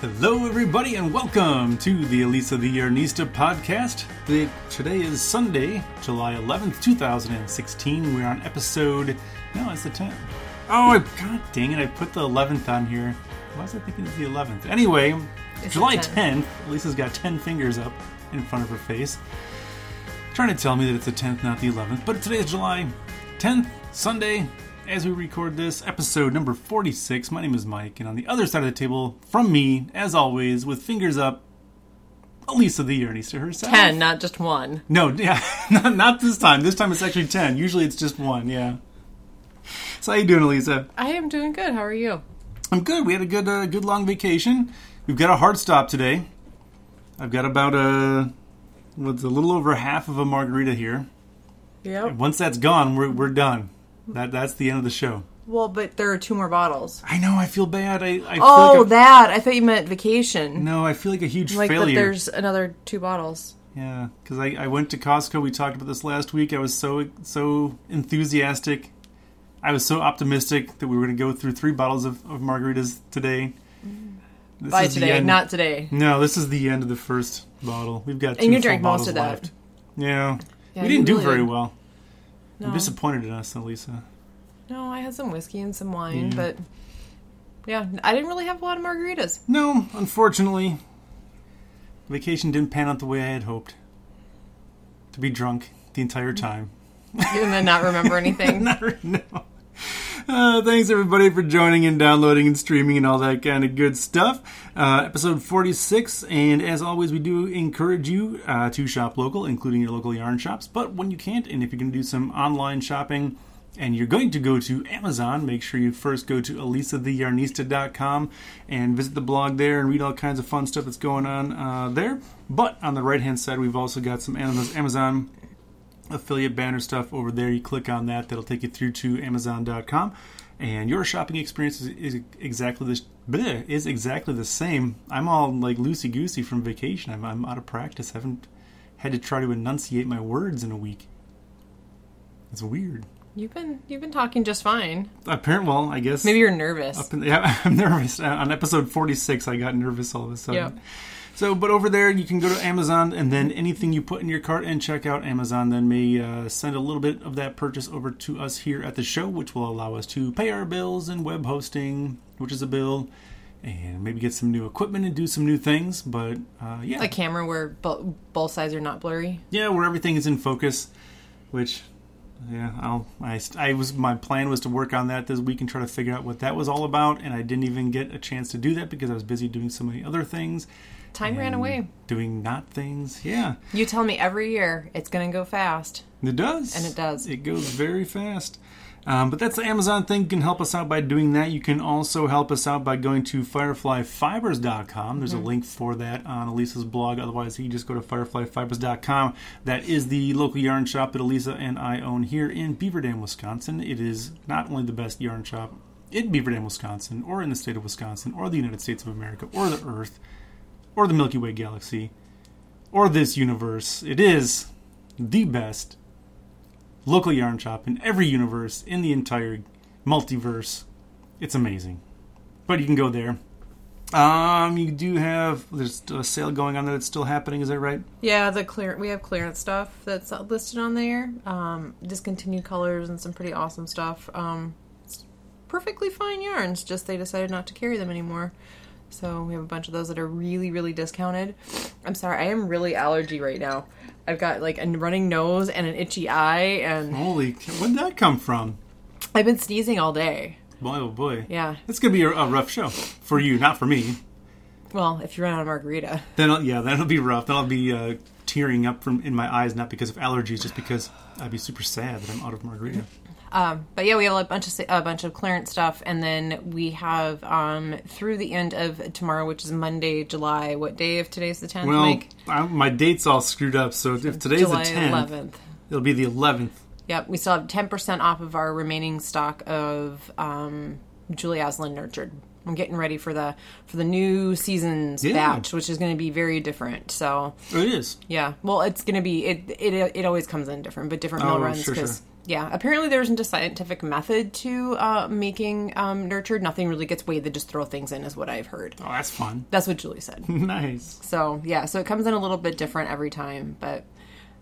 Hello, everybody, and welcome to the Elisa the Yarnista podcast. The- Today is Sunday, July 11th, 2016. We're on episode. No, it's the 10th. Oh, I, god dang it, I put the 11th on here. Why was I thinking it's the 11th? Anyway, It's July the 10th. Elisa's got 10 fingers up in front of her face. Trying to tell me that it's the 10th, not the 11th. But today is July 10th, Sunday, as we record this, episode number 46. My name is Mike, and on the other side of the table, from me, as always, with fingers up, Elisa the Yarnista herself. Ten, not just one. No, yeah, not, not this time. This time it's actually 10. Usually it's just one, yeah. So how you doing, Elisa? I am doing good. How are you? I'm good. We had a good, uh, good long vacation. We've got a hard stop today. I've got about a, what's a little over half of a margarita here. Yeah. Once that's gone, we're, we're done. That that's the end of the show. Well, but there are two more bottles. I know. I feel bad. I, I Oh, feel like that. I thought you meant vacation. no. I feel like a huge like, but failure. there's another two bottles. Yeah, because I, I went to Costco. We talked about this last week. I was so so enthusiastic. I was so optimistic that we were going to go through three bottles of, of margaritas today. Mm-hmm. This By is the today, end- not today. No, this is the end of the first bottle. We've got two And you drank most of that. left. Yeah. Yeah, we didn't do really very did. well. No. I'm disappointed in us, Elisa. No, I had some whiskey and some wine, Yeah. but yeah, I didn't really have a lot of margaritas. No, unfortunately, vacation didn't pan out the way I had hoped. To be drunk the entire mm. time. and then not remember anything. Not- no. Uh, thanks everybody for joining and downloading and streaming and all that kind of good stuff. Uh, episode 46, and as always, we do encourage you uh, to shop local, including your local yarn shops. But when you can't, and if you're going to do some online shopping, and you're going to go to Amazon, make sure you first go to elisatheyarnista.com and visit the blog there and read all kinds of fun stuff that's going on uh, there. But on the right hand side, we've also got some Amaz- Amazon affiliate banner stuff over there. You click on that, that'll take you through to Amazon.com, and your shopping experience is, is exactly the bleh, is exactly the same. I'm all like loosey goosey from vacation. I'm, I'm out of practice. I haven't had to try to enunciate my words in a week. It's weird. You've been you've been talking just fine. Apparently, well, I guess Maybe you're nervous. up in, yeah, I'm nervous. On episode 46, I got nervous all of a sudden. Yep. So, but over there, you can go to Amazon, and then anything you put in your cart and check out Amazon, then may uh, send a little bit of that purchase over to us here at the show, which will allow us to pay our bills and web hosting, which is a bill, and maybe get some new equipment and do some new things. But uh, yeah, a camera where bo- both sides are not blurry. yeah, where everything is in focus, which yeah, I'll I, I was my plan was to work on that this week and try to figure out what that was all about, and I didn't even get a chance to do that because I was busy doing so many other things. Time ran away. Doing not things. Yeah, You tell me every year it's going to go fast. it does. And it does. It goes very fast. Um, but that's the Amazon thing. You can help us out by doing that. You can also help us out by going to fireflyfibers.com. There's Mm-hmm. a link for that on Elisa's blog. Otherwise, you can just go to fireflyfibers.com. That is the local yarn shop that Elisa and I own here in Beaver Dam, Wisconsin. It is not only the best yarn shop in Beaver Dam, Wisconsin, or in the state of Wisconsin, or the United States of America, or the Earth, or the Milky Way galaxy, or this universe. It is the best local yarn shop in every universe in the entire multiverse. It's amazing. But you can go there. Um, you do have there's a sale going on that it's still happening. Is that right? Yeah, the clear we have clearance stuff that's listed on there. Um, discontinued colors and some pretty awesome stuff. Um, perfectly fine yarns. Just they decided not to carry them anymore. So we have a bunch of those that are really, really discounted. I'm sorry, I am really allergy right now. I've got like a running nose and an itchy eye, and Holy, cow, where'd that come from? I've been sneezing all day. Boy, oh boy. Yeah. It's gonna be a, a rough show for you, not for me. Well, if you run out of margarita, Then I'll- yeah, that'll be rough. Then I'll be uh, tearing up from in my eyes, not because of allergies, just because I'd be super sad that I'm out of margarita. Um, but yeah, we have a bunch of a bunch of clearance stuff, and then we have um, through the end of tomorrow, which is Monday, July. What day of today's the tenth? Well, Mike? I, my date's all screwed up. So if today's July the 10th, it'll be the 11th. Yep, we still have ten percent off of our remaining stock of um, Julie Asselin nurtured. I'm getting ready for the for the new season's Yeah. batch, which is going to be very different. So it is. yeah, well, it's going to be it, it. It always comes in different, but different mill Oh, runs sure, sure. because Yeah, apparently there isn't a scientific method to uh, making um, nurtured. Nothing really gets weighed; they just throw things in, is what I've heard. Oh, that's fun. That's what Julie said. nice. So yeah, so it comes in a little bit different every time, but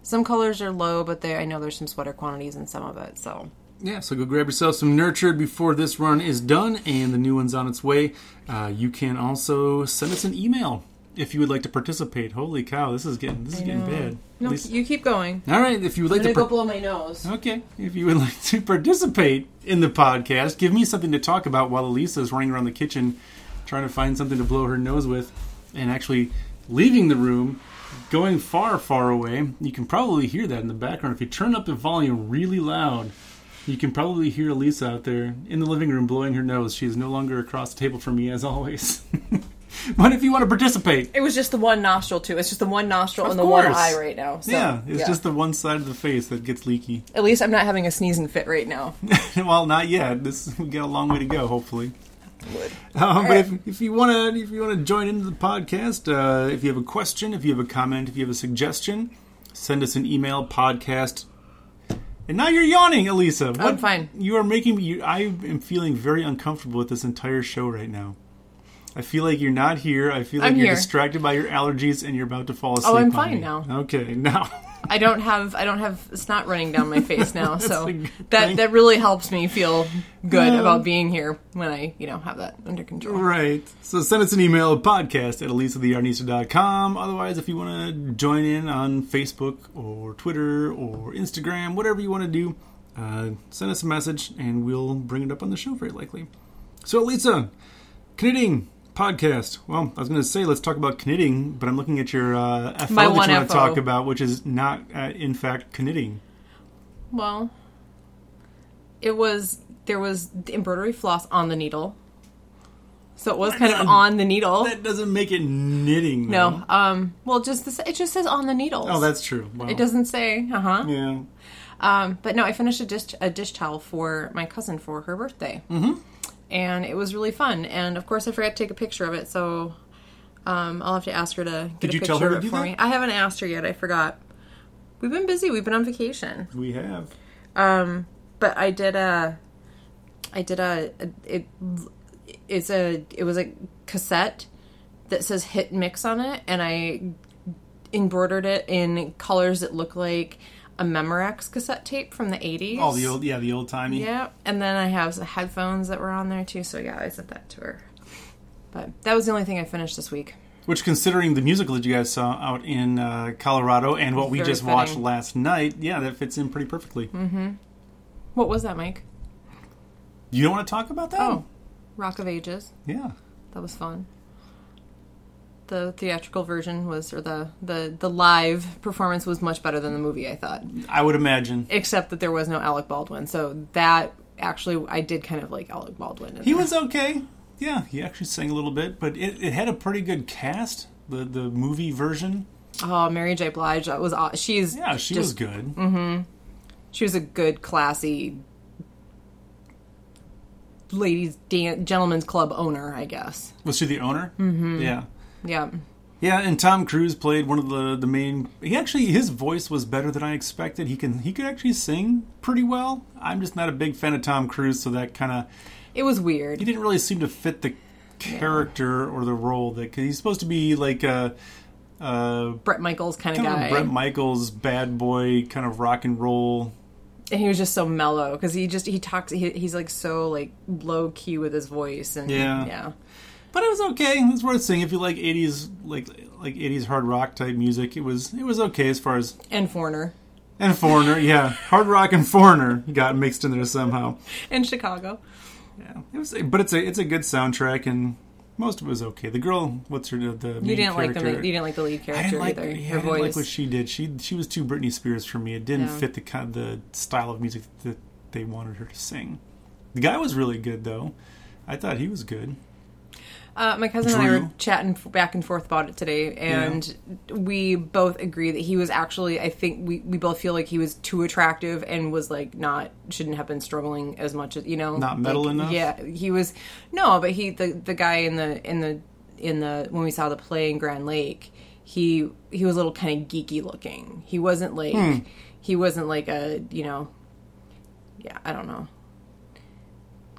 some colors are low, but they I know there's some sweater quantities in some of it. So Yeah, so go grab yourself some Nurtured before this run is done and the new one's on its way. Uh, you can also send us an email if you would like to participate. Holy cow, this is getting this is getting bad. no, least- you keep going. all right, if you would like I'm to par- go blow my nose. Okay. If you would like to participate in the podcast, give me something to talk about while Elisa is running around the kitchen trying to find something to blow her nose with and actually leaving the room, going far, far away. You can probably hear that in the background. If you turn up the volume really loud, you can probably hear Elisa out there in the living room blowing her nose. She is no longer across the table from me, as always. but if you want to participate, It was just the one nostril too. It's just the one nostril Of and the one eye right now. So, yeah, it's just the one side of the face that gets leaky. at least I'm not having a sneezing fit right now. well, not yet. This we got a long way to go. Hopefully. Um, but if, if you want to if you want to join into the podcast, uh, if you have a question, if you have a comment, if you have a suggestion, send us an email podcast. And now you're yawning, Elisa. What, I'm fine. You are making me. You, I am feeling very uncomfortable with this entire show right now. I feel like you're not here. I feel like I'm you're here. distracted by your allergies and you're about to fall asleep. Oh, I'm fine me. now. Okay, now. I don't have I don't have snot running down my face now, so that thing. that really helps me feel good about being here when I you know have that under control. Right. So send us an email, podcast at elisatheyarnista.com. Otherwise, if you want to join in on Facebook or Twitter or Instagram, whatever you want to do, uh, send us a message and we'll bring it up on the show very likely. So, Elisa, knitting podcast. Well, I was going to say let's talk about knitting, but I'm looking at your uh, FO My that you want to talk about, which is not, uh, in fact, knitting. Well, it was there was embroidery floss on the needle, so it was kind of on the needle. That doesn't make it knitting. No, um, well, just this, it just says on the needle. Oh, that's true. Wow. it doesn't say. Uh huh. Yeah. Um, but no, I finished a dish a dish towel for my cousin for her birthday, mm-hmm. And it was really fun. And of course, I forgot to take a picture of it, so um, I'll have to ask her to get Did a you picture tell her of it for that? me. I haven't asked her yet. I forgot. We've been busy. We've been on vacation. We have. Um, but I did a, I did a, a it, it's a it was a cassette that says hit mix on it, and I embroidered it in colors that look like a Memorex cassette tape from the eighties. Oh, the old, yeah, the old timey. Yeah, and then I have some headphones that were on there too. So yeah, I sent that to her. But that was the only thing I finished this week. Which, considering the musical that you guys saw out in uh, Colorado and what we Very just watched last night, yeah, that fits in pretty perfectly. Mm-hmm. What was that, Mike? You don't want to talk about that? Oh, Rock of Ages. yeah. That was fun. The theatrical version was, or the, the the live performance was much better than the movie. I thought, I would imagine except that there was no Alec Baldwin. So that actually, I did kind of like Alec Baldwin. he there. was okay. Yeah, he actually sang a little bit, but it, it had a pretty good cast. The the movie version, Oh, Mary J. Blige. That was she's yeah, she just, was good. mm-hmm She was a good, classy ladies dan- gentlemen's club owner, I guess. Was she the owner? Mm-hmm. Yeah. Yeah. Yeah, and Tom Cruise played one of the the main. He actually his voice was better than I expected. He can he could actually sing pretty well. I'm just not a big fan of Tom Cruise, so that kind of It was weird. he didn't really seem to fit the character or the role that he's supposed to be like a, a Bret Michaels kind of guy. Bret Michaels bad boy kind of rock and roll. and he was just so mellow because he just he talks he, he's like so like low key with his voice and Yeah. yeah But it was okay. It's worth seeing if you like '80s like like '80s hard rock type music. It was it was okay as far as and foreigner and Foreigner, yeah, hard rock and Foreigner got mixed in there somehow. in chicago Yeah, it was, but it's a it's a good soundtrack and most of it was okay. The girl, what's her the you main didn't like the you didn't like the lead character like, either yeah, her I didn't like voice what she did. She she was too Britney Spears for me. It didn't fit the kind the style of music that they wanted her to sing. The guy was really good though. I thought he was good. Uh, my cousin and I were chatting f- back and forth about it today, and we both agree that he was actually. I think we, we both feel like he was too attractive and was like not shouldn't have been struggling as much as you know Not metal like, enough? Yeah, he was no, but he the the guy in the in the in the when we saw the play in Grand Lake, he he was a little kind of geeky looking. He wasn't like Hmm. he wasn't like a you know yeah, I don't know.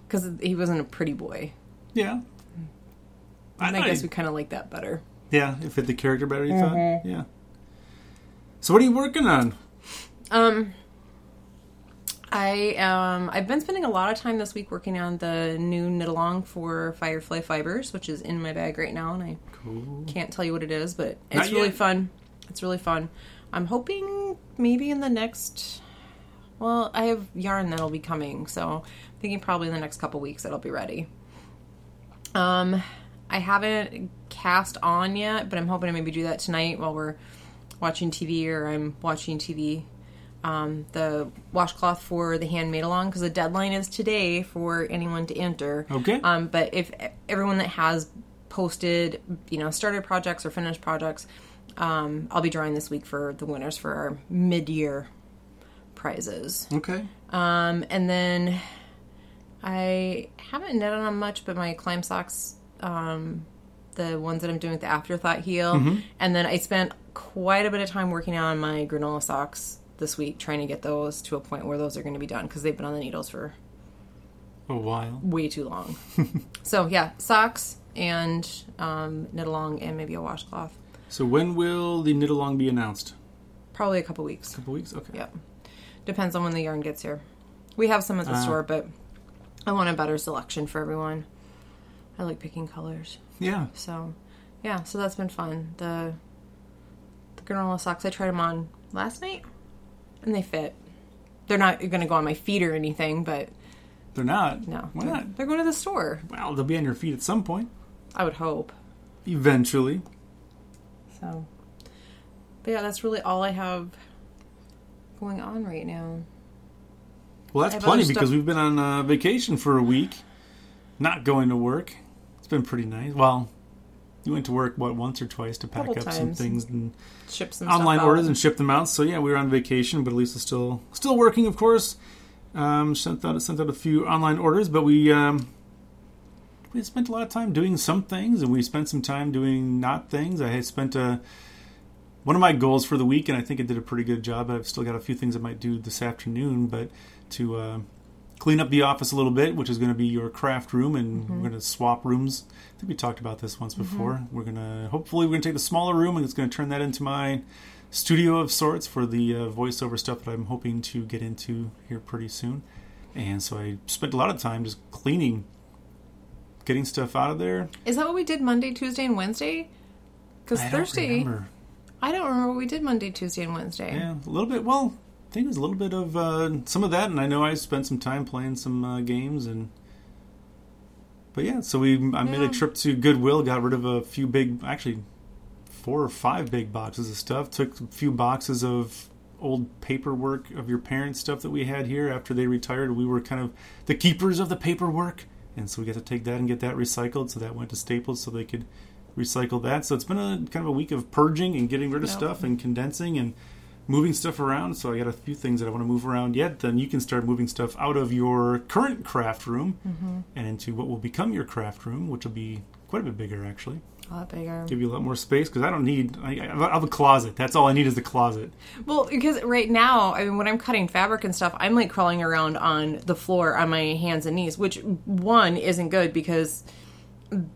Because he wasn't a pretty boy. Yeah. And I, guess we kind of like that better. Yeah, it fit the character better, you Mm-hmm. thought? Yeah. So what are you working on? Um, I um I've been spending a lot of time this week working on the new knit along for Firefly Fibers, which is in my bag right now, and I Cool. can't tell you what it is, but Not it's really yet. fun. It's really fun. I'm hoping maybe in the next. Well, I have yarn that'll be coming, so I'm thinking probably in the next couple weeks it'll be ready. Um, I haven't cast on yet, but I'm hoping to maybe do that tonight while we're watching TV or I'm watching TV. Um, the washcloth for the handmade along because the deadline is today for anyone to enter. Okay. Um, but if everyone that has posted, you know, started projects or finished projects, um, I'll be drawing this week for the winners for our mid-year prizes. Okay. Um, and then I haven't knit on much, but my climb socks, um, the ones that I'm doing with the afterthought heel, and then I spent quite a bit of time working on my granola socks this week, trying to get those to a point where those are going to be done because they've been on the needles for A while. way too long. so yeah, socks and um, knit along and maybe a washcloth. So when will the knit along be announced? Probably a couple weeks. A couple weeks? Okay. Yep. Depends on when the yarn gets here. We have some at the Ah. store, but I want a better selection for everyone. I like picking colors. Yeah. So, yeah, so that's been fun. The the granola socks I tried them on last night and they fit. They're not going to go on my feet or anything, but They're not. no. Why they're, not? They're going to the store. Well, they'll be on your feet at some point. I would hope. Eventually. So, but yeah, that's really all I have going on right now. Well, that's plenty because we've been on uh, vacation for a week, not going to work. It's been pretty nice. Well, you went to work what once or twice to pack up some things and Ship some online out. orders and ship them out. So yeah, we were on vacation, but at least it's still still working, of course. Um, sent out sent out a few online orders, but we um, we spent a lot of time doing some things, and we spent some time doing not things. I had spent a one of my goals for the week, and I think it did a pretty good job. I've still got a few things I might do this afternoon, but to uh, clean up the office a little bit, which is going to be your craft room, and we're going to swap rooms. I think we talked about this once before. We're going to hopefully we're going to take the smaller room, and it's going to turn that into my studio of sorts for the uh, voiceover stuff that I'm hoping to get into here pretty soon. And so I spent a lot of time just cleaning, getting stuff out of there. Is that what we did Monday, Tuesday, and Wednesday? Because Thursday, remember. I don't remember what we did Monday, Tuesday, and Wednesday. Yeah, a little bit. Well, think it was a little bit of uh, some of that, and I know I spent some time playing some uh, games and. But yeah, so we I made a trip to Goodwill, got rid of a few big, actually, four or five big boxes of stuff. Took a few boxes of old paperwork of your parents' stuff that we had here after they retired. We were kind of the keepers of the paperwork, and so we got to take that and get that recycled. So that went to Staples so they could recycle that. So it's been a kind of a week of purging and getting rid of Yep. stuff and condensing and moving stuff around. So I got a few things that I want to move around yet. Then you can start moving stuff out of your current craft room mm-hmm. and into what will become your craft room, which will be quite a bit bigger actually. A lot bigger. Give you a lot more space because I don't need. I, I have a closet. That's all I need is the closet. Well, because right now, I mean, when I'm cutting fabric and stuff, I'm like crawling around on the floor on my hands and knees, which one isn't good because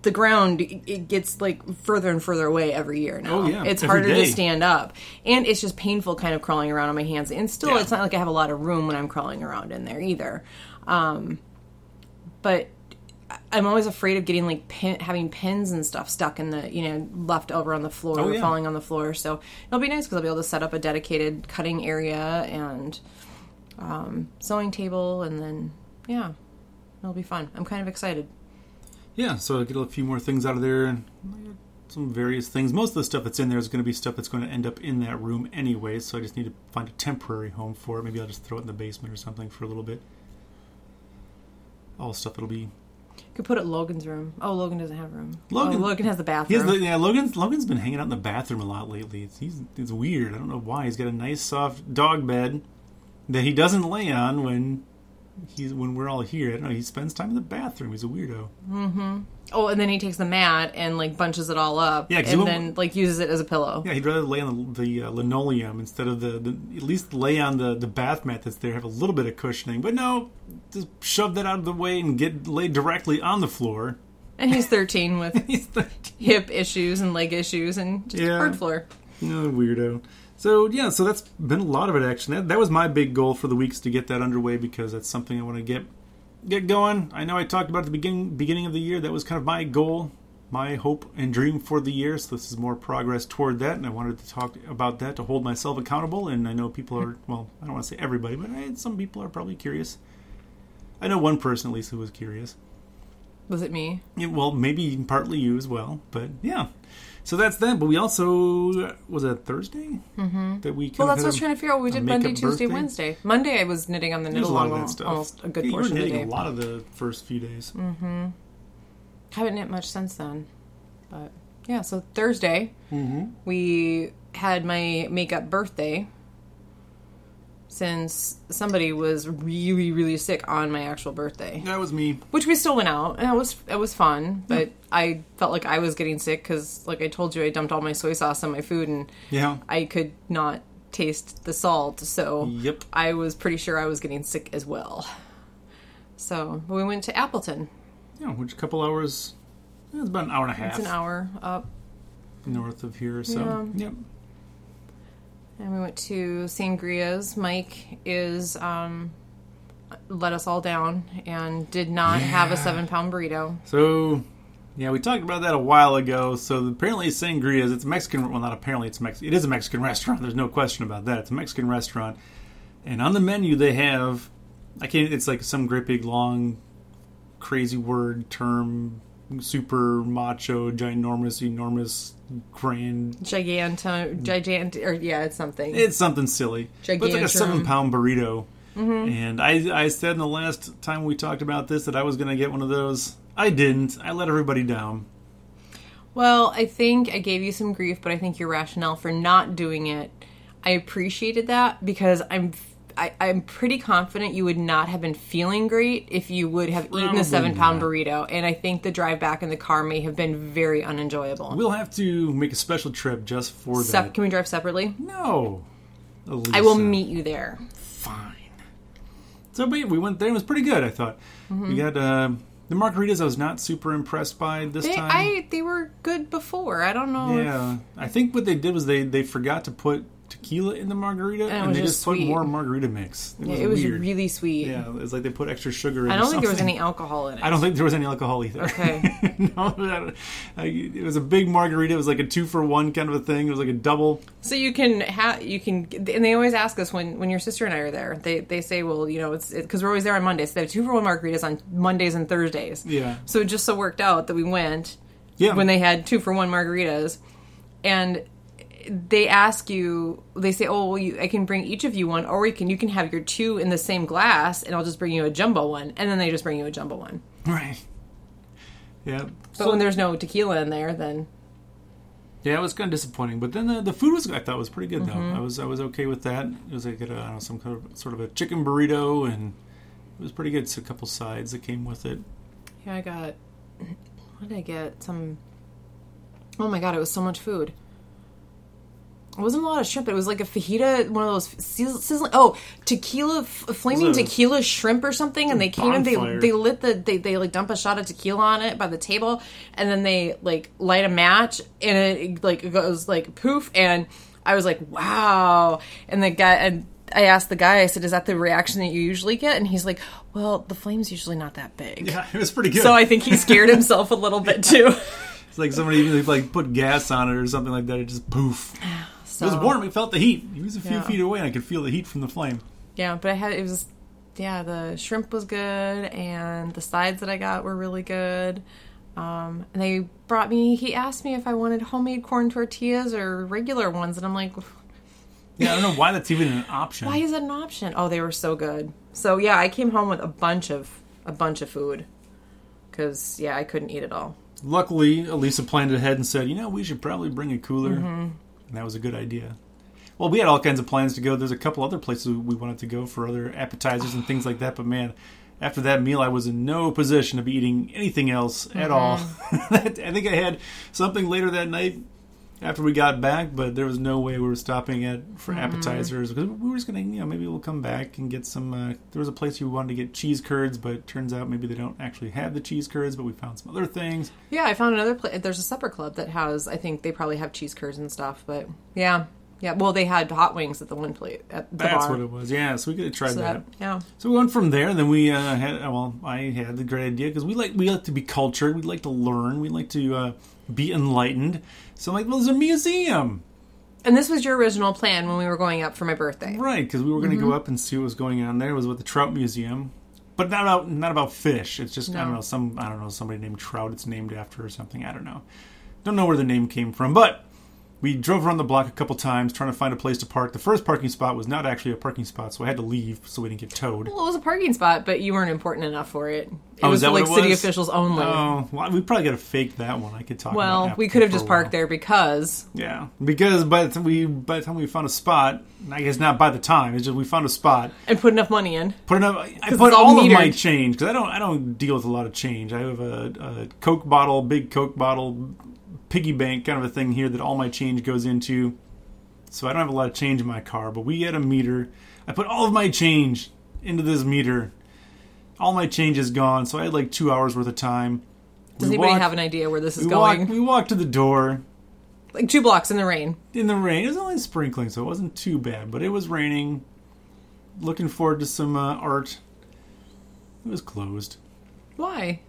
the ground it gets like further and further away every year now. Oh, yeah, it's every harder day. to stand up, and it's just painful kind of crawling around on my hands. And still, Yeah. it's not like I have a lot of room when I'm crawling around in there either. Um, but I'm always afraid of getting like pin, having pins and stuff stuck in the you know left over on the floor Oh, or yeah. falling on the floor. So it'll be nice because I'll be able to set up a dedicated cutting area and um, sewing table, and then yeah, it'll be fun. I'm kind of excited. Yeah, so I get a few more things out of there and some various things. Most of the stuff that's in there is going to be stuff that's going to end up in that room anyway, so I just need to find a temporary home for it. Maybe I'll just throw it in the basement or something for a little bit. All stuff that'll be. Could put it in Logan's room. Oh, Logan doesn't have room. Oh, Logan- oh, Logan has the He bathroom. has yeah, Logan's Logan's been hanging out in the bathroom a lot lately. It's, he's it's weird. I don't know why. He's got a nice soft dog bed that he doesn't lay on when he's when we're all here. I don't know. He spends time in the bathroom. He's a weirdo. Mhm. Oh, and then he takes the mat and like bunches it all up, Yeah, and then like uses it as a pillow. Yeah, he'd rather lay on the, the uh, linoleum instead of the, the at least lay on the, the bath mat that's there, have a little bit of cushioning. But no, just shove that out of the way and get laid directly on the floor. And he's 13 with He's the hip issues and leg issues and just Yeah. hard floor. no, weirdo. So yeah, so that's been a lot of it actually. That, that was my big goal for the weeks to get that underway because that's something I want to get get going. I know I talked about at the beginning beginning of the year. That was kind of my goal, my hope and dream for the year. So this is more progress toward that, and I wanted to talk about that to hold myself accountable. And I know people are well, I don't want to say everybody, but I, some people are probably curious. I know one person at least who was curious. Was it me? Yeah, well, maybe partly you as well, but yeah. So that's that. But we also was it Thursday mm-hmm. that we. Well, that's what I was trying to figure out. We did Monday, Tuesday, birthday? Wednesday. Monday, I was knitting on the knit There's a lot of along that stuff. almost a good Yeah, you were portion of the knitting day. a lot of the first few days. Mm-hmm. Haven't knit much since then, but yeah. So Thursday, Mm-hmm. we had my makeup birthday. Since somebody was really, really sick on my actual birthday, That was me. which we still went out, and it was it was fun. But I felt like I was getting sick because, like I told you, I dumped all my soy sauce on my food, and Yeah. I could not taste the salt. So Yep. I was pretty sure I was getting sick as well. So we went to Appleton. Yeah, which a couple hours. yeah, It's about an hour and a half It's an hour up, north of here. So yep. And we went to Sangria's. Mike is um, let us all down and did not have a seven pound burrito. So yeah, we talked about that a while ago. So apparently, Sangria's it's a Mexican. Well, not apparently, it's Mex. It is a Mexican restaurant. There's no question about that. It's a Mexican restaurant, and on the menu they have. I can't. It's like some great big long, crazy word term. Super macho, ginormous, enormous, grand. Giganto, gigant, or yeah, it's something. It's something silly. But it's like a seven pound burrito. Mm-hmm. And I, I said in the last time we talked about this that I was going to get one of those. I didn't. I let everybody down. Well, I think I gave you some grief, but I think your rationale for not doing it, I appreciated that because I'm I, I'm pretty confident you would not have been feeling great if you would have eaten Probably the seven pound burrito, and I think the drive back in the car may have been very unenjoyable. We'll have to make a special trip just for Sep- that. can we drive separately? No. Elisa. I will meet you there. Fine. So, yeah, we went there. It was pretty good, I thought. We got uh, the margaritas I was not super impressed by this Mm-hmm. They, time. I they were good before. I don't know. if- Yeah, I think what they did was they they forgot to put tequila in the margarita, And and, they just just put more margarita mix. It Yeah, was, it was weird. really sweet. yeah, it's like they put extra sugar. in it. I don't think there was any alcohol in it. I don't think there was any alcohol either. Okay. no, it was a big margarita. It was like a two for one kind of a thing. It was like a double. So you can have you can, and they always ask us when when your sister and I are there. They they say, well, you know, it's because we're always there on Mondays. So they have two for one margaritas on Mondays and Thursdays. Yeah. So it just so worked out that we went Yeah. when they had two for one margaritas, and they ask you. They say, oh, well, you, I can bring each of you one, or we can you can have your two in the same glass, and I'll just bring you a jumbo one, and then they just bring you a jumbo one. right. Yeah. But when there's no tequila in there, then Yeah, it was kind of disappointing, but then the, the food was I thought was pretty good though. Mm-hmm. I was I was okay with that. It was like a, I don't know, some kind of sort of a chicken burrito, and it was pretty good. It's a couple sides that came with it. Yeah, I got. What did I get? Some. Oh my god! It was so much food. It wasn't a lot of shrimp. It was like a fajita, one of those sizzling. Oh, tequila, f- flaming tequila shrimp or something. And they came and they they lit the they they like dump a shot of tequila on it by the table, and then they like light a match, and it like it goes like poof, and I was like, wow. And the guy and I asked the guy, I said, "Is that the reaction that you usually get?" And he's like, "Well, the flame's usually not that big." Yeah, it was pretty good. So I think he scared himself a little bit too. it's like somebody even like put gas on it or something like that. It just poof. So, It was warm. It felt the heat. He was a few Yeah. feet away, and I could feel the heat from the flame. Yeah, but I had it was yeah, the shrimp was good and the sides that I got were really good. Um, and they brought me he asked me if I wanted homemade corn tortillas or regular ones and I'm like Yeah, I don't know why that's even an option. why is it an option? Oh, they were so good. So yeah, I came home with a bunch of a bunch of food cuz yeah, I couldn't eat it all. Luckily, Elisa planned ahead and said, "You know, we should probably bring a cooler," Mm-hmm. And that was a good idea. well, we had all kinds of plans to go. There's a couple other places we wanted to go for other appetizers and things like that. But man, after that meal, I was in no position to be eating anything else at mm-hmm. all. I think I had something later that night after we got back, but there was no way we were stopping at for appetizers because we were just gonna, you know, maybe we'll come back and get some. Uh, there was a place we wanted to get cheese curds, but it turns out maybe they don't actually have the cheese curds, but we found some other things. Yeah, I found another place. There's a supper club that has. I think they probably have cheese curds and stuff. But yeah, yeah. Well, they had hot wings at the one plate at the That's bar. what it was. Yeah, so we could have tried so that. that, yeah. So we went from there, and then we uh, had well, I had the great idea because we like we like to be cultured, we like to learn, we like to uh, be enlightened. So I'm like, well, there's a museum, And this was your original plan when we were going up for my birthday. right? Because we were going to go up and see what was going on there. It was with the Trout Museum, but not about not about fish. It's just I don't know some I don't know somebody named Trout. It's named after or something. I don't know. Don't know where the name came from, but. We drove around the block a couple times trying to find a place to park. The first parking spot was not actually a parking spot, so I had to leave so we didn't get towed. Well, it was a parking spot, but you weren't important enough for it. It Oh, was for like it city officials only. Oh, well, we probably got to fake that one. I could talk. well, we could have just parked there because Yeah, because by the time we by the time we found a spot, I guess not by the time. It's just we found a spot. and put enough money in. Put enough. I put all all of my change because I don't I don't deal with a lot of change. I have a, a Coke bottle, big Coke bottle, piggy bank kind of a thing here that all my change goes into. So I don't have a lot of change in my car, but we had a meter. I put all of my change into this meter. All my change is gone, so I had like two hours worth of time. Does We anybody walked- have an idea where this is we going? walked, we walked to the door Like two blocks in the rain. in the rain. It was only sprinkling, so it wasn't too bad. But it was raining. Looking forward to some uh, art. It was closed. Why?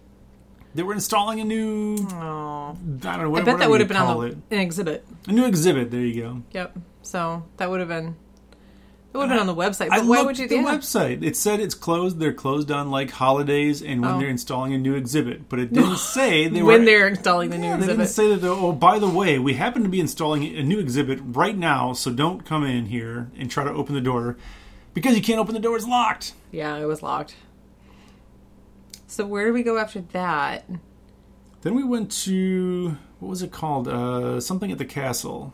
They were installing a new. Oh, I don't know. I What, bet that would have been on the, an exhibit. A new exhibit. There you go. Yep. So that would have been. It would have been on the website. I why would you do the that? website. It said it's closed. They're closed on like holidays and when Oh. they're installing a new exhibit. But it didn't say they when were. they're installing the new Yeah, they didn't exhibit. say that. they're- Oh, by the way, we happen to be installing a new exhibit right now, so don't come in here and try to open the door because you can't open the door. It's locked. Yeah, it was locked. So where do we go after that? Then we went to what was it called? Uh, something at the castle.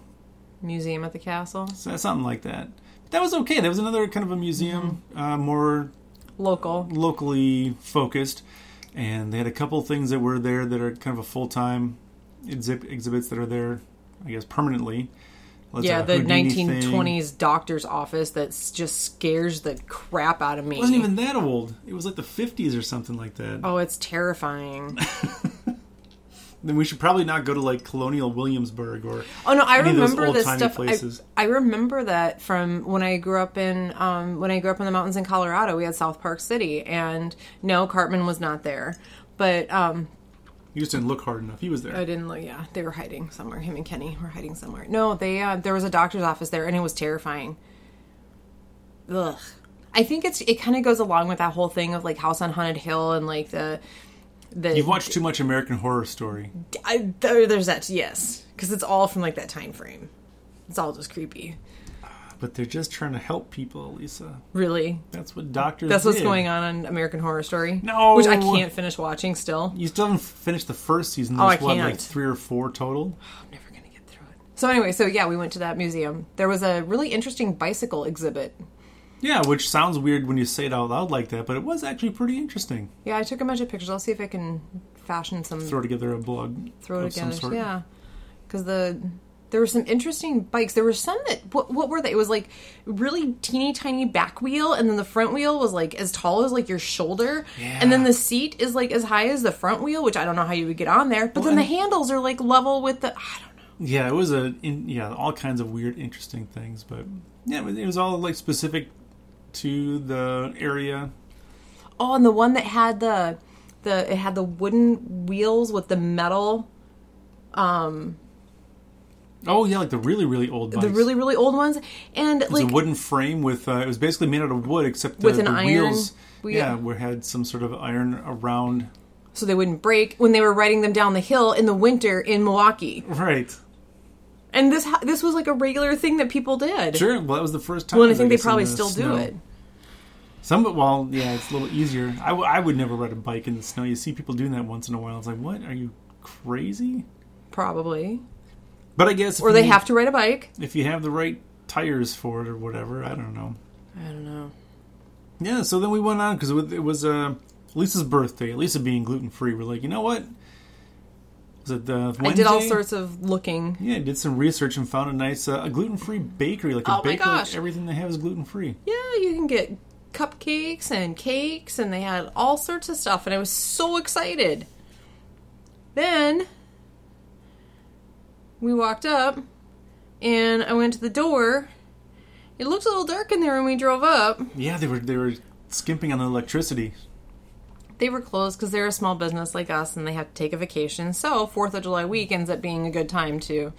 Museum at the castle. So- Something like that. That was okay. That was another kind of a museum, uh, more Local. locally focused, and they had a couple things that were there that are kind of a full time exhib- exhibits that are there, I guess, permanently. Yeah, the 1920s doctor's office that just scares the crap out of me. It wasn't even that old. It was like the 50s or something like that. Oh, it's terrifying. Then we should probably not go to like Colonial Williamsburg or Oh no, I Any of those remember this stuff. places. I, I remember that from when I grew up in um, when I grew up in the mountains in Colorado. We had South Park City, and no, Cartman was not there. But um, you just didn't look hard enough. He was there. I didn't look. Yeah, they were hiding somewhere. Him and Kenny were hiding somewhere. No, they uh, there was a doctor's office there, and it was terrifying. Ugh. I think it's it kind of goes along with that whole thing of like House on Haunted Hill and like the the You've watched too much American Horror Story. I, there, there's that yes because it's all from like that time frame. It's all just creepy. But they're just trying to help people, Lisa. Really, That's what doctors that's what's going on on American Horror Story. No. which I can't finish watching still. You still haven't finished the first season. Oh, There's I what, like can't. three or four total? I'm never gonna get through it. So anyway, so yeah, we went to that museum. There was a really interesting bicycle exhibit. Yeah, which sounds weird when you say it out loud like that, but it was actually pretty interesting. Yeah, I took a bunch of pictures. I'll see if I can fashion some Throw together a blog. throw it together. Yeah, because the there were some interesting bikes. There were some that what, what were they? It was like really teeny tiny back wheel, and then the front wheel was like as tall as like your shoulder, and then the seat is like as high as the front wheel, which I don't know how you would get on there. But then the handles are like level with the I don't know. Yeah, it was a in, yeah, all kinds of weird, interesting things, but yeah, it was all like specific to the area. Oh, and the one that had the the it had the wooden wheels with the metal um, Oh yeah, like the really really old bikes. the really really old ones and it was like a wooden frame with uh, it was basically made out of wood except the, With an the iron wheels. wheel. Yeah, where had some sort of iron around. so they wouldn't break when they were riding them down the hill in the winter in Milwaukee. Right. And this this was like a regular thing that people did. Sure. Well, that was the first time. Well, I think they probably the still snow. do it. Some, well, yeah, it's a little easier. I, w- I would never ride a bike in the snow. You see people doing that once in a while. It's like, what? Are you crazy? Probably. But I guess, Or they you, have to ride a bike. if you have the right tires for it or whatever. I don't know. I don't know. Yeah, so then we went on because it was uh, Lisa's birthday. Lisa being gluten free, we're like, you know what? Was it uh, Wednesday? I did all sorts of looking. Yeah, I did some research and found a nice uh, a gluten free bakery, like a Oh my bakery. gosh. Like everything they have is gluten free. Yeah, you can get cupcakes and cakes, and they had all sorts of stuff, and I was so excited. Then we walked up, and I went to the door. It looked a little dark in there when we drove up. Yeah, they were they were skimping on the electricity. They were closed because they're a small business like us, and they have to take a vacation. So Fourth of July week ends up being a good time to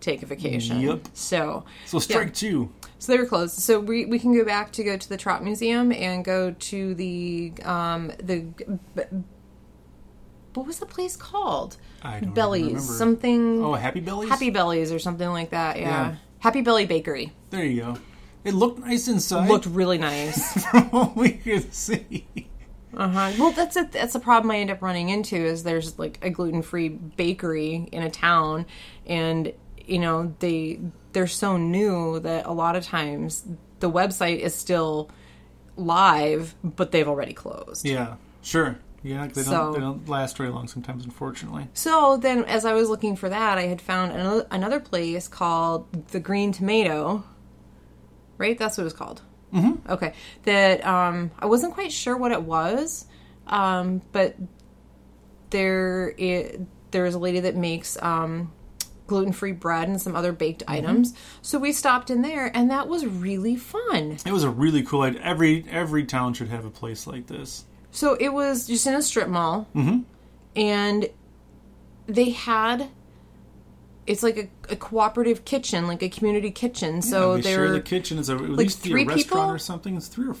take a vacation. Yep. So So strike two. So they were closed. So we, we can go back to go to the Trout Museum and go to the um the what was the place called? I don't Bellies, remember. something Oh, Happy Bellies. Happy Bellies or something like that. Yeah. Yeah. Happy Belly Bakery There you go. It looked nice inside. looked really nice. from what we could see. Uh huh. Well, that's a that's a problem I end up running into is there's like a gluten free bakery in a town, and you know they they're so new that a lot of times the website is still live, but they've already closed. Yeah, sure. Yeah, they don't they don't last very long sometimes, unfortunately. So then, as I was looking for that, I had found another, another place called the Green Tomato. Right, that's what it was called. Mm-hmm. Okay, that um, I wasn't quite sure what it was, um, but there it, there is a lady that makes um, gluten free bread and some other baked items. So we stopped in there, and that was really fun. It was a really cool idea. Every every town should have a place like this. So it was just in a strip mall, mm-hmm. and they had. It's like a, a cooperative kitchen, like a community kitchen. So Yeah, they they share were the kitchen. It's a, at least be a three restaurant people? or something. It's three or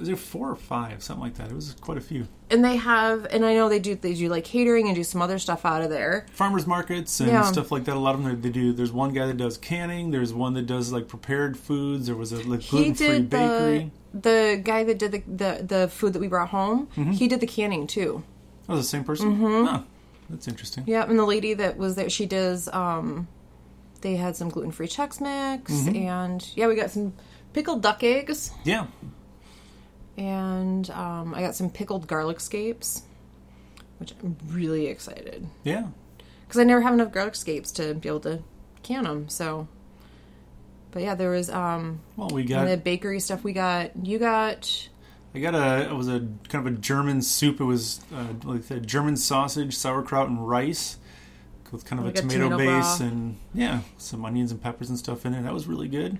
is it four or five, something like that. It was quite a few and they have, and I know they do they do like catering and do some other stuff out of there. farmers markets and Yeah. stuff like that. A lot of them they do. There's one guy that does canning. There's one that does like prepared foods. There was a like, gluten free bakery. the the guy that did the the, the food that we brought home. Mm-hmm. He did the canning too. Oh, the same person. Mm-hmm. Huh. That's interesting. Yeah, and the lady that was there, she does. um They had some gluten free Chex Mix, Mm-hmm. and yeah, we got some pickled duck eggs. Yeah. And um, I got some pickled garlic scapes, which I'm really excited Yeah. because I never have enough garlic scapes to be able to can them. So, but yeah, there was um, Well, we got the bakery stuff we got. You got I got a it was a kind of a German soup. It was uh, like the German sausage, sauerkraut, and rice with kind of Like a a tomato, tomato base and yeah, some onions and peppers and stuff in it. That was really good.